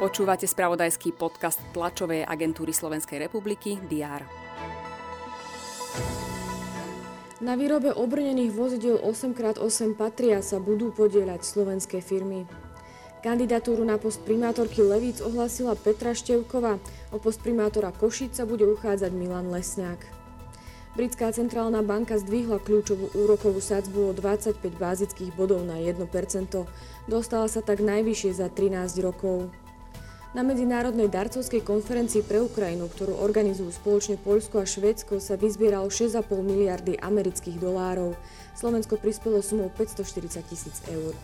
Počúvate spravodajský podcast tlačovej agentúry Slovenskej republiky DR. Na výrobe obrnených vozidel 8x8 Patria sa budú podieľať slovenské firmy. Kandidatúru na post primátorky Levíc ohlásila Petra Števkova. O post primátora Košic bude uchádzať Milan Lesňák. Britská centrálna banka zdvihla kľúčovú úrokovú sadzbu o 25 bázických bodov na 1%. Dostala sa tak najvyššie za 13 rokov. Na medzinárodnej darcovskej konferencii pre Ukrajinu, ktorú organizujú spoločne Poľsko a Švédsko, sa vyzbieralo 6,5 miliardy amerických dolárov. Slovensko prispelo sumou 540 tisíc eur.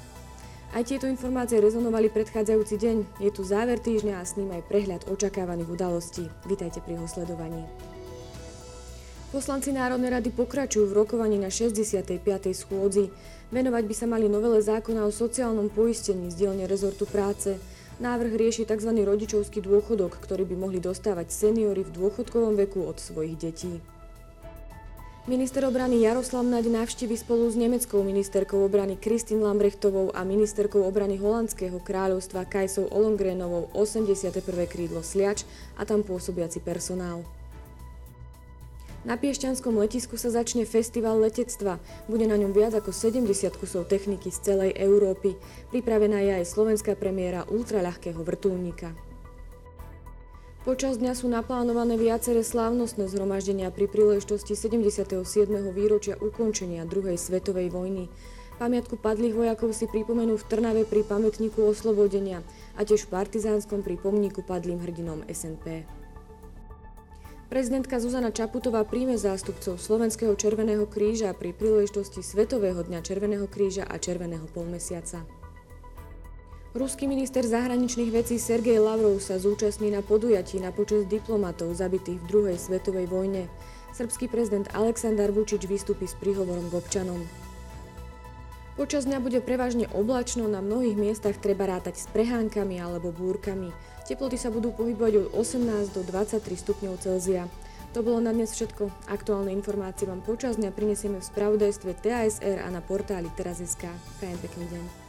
Aj tieto informácie rezonovali predchádzajúci deň. Je tu záver týždňa a s ním aj prehľad očakávaných udalostí. Vítajte pri jeho sledovaní. Poslanci Národnej rady pokračujú v rokovaní na 65. schôdzi. Venovať by sa mali novele zákona o sociálnom poistení z dielne rezortu práce. Návrh rieši tzv. rodičovský dôchodok, ktorý by mohli dostávať seniory v dôchodkovom veku od svojich detí. Minister obrany Jaroslav Naď navštívi spolu s nemeckou ministerkou obrany Kristin Lambrechtovou a ministerkou obrany holandského kráľovstva Kajsou Olongrenovou 81. krídlo Sliač a tam pôsobiaci personál. Na Piešťanskom letisku sa začne festival letectva. Bude na ňom viac ako 70 kusov techniky z celej Európy. Pripravená je aj slovenská premiéra ultraľahkého vrtulníka. Počas dňa sú naplánované viaceré slávnostné zhromaždenia pri príležitosti 77. výročia ukončenia druhej svetovej vojny. Pamiatku padlých vojakov si pripomenú v Trnave pri pamätníku oslobodenia a tiež v partizánskom pri pomníku padlým hrdinom SNP. Prezidentka Zuzana Čaputová príjme zástupcov Slovenského Červeného kríža pri príležitosti Svetového dňa Červeného kríža a Červeného polmesiaca. Ruský minister zahraničných vecí Sergej Lavrov sa zúčastní na podujatí na počas diplomatov zabitých v druhej svetovej vojne. Srbský prezident Aleksandar Vučič vystúpi s príhovorom k občanom. Počas dňa bude prevažne oblačno, na mnohých miestach treba rátať s prehánkami alebo búrkami. Teploty sa budú pohybovať od 18 do 23 stupňov Celzia. To bolo na dnes všetko. Aktuálne informácie vám počas dňa prinesieme v spravodajstve TASR a na portáli teraz.sk. Prajem pekný deň.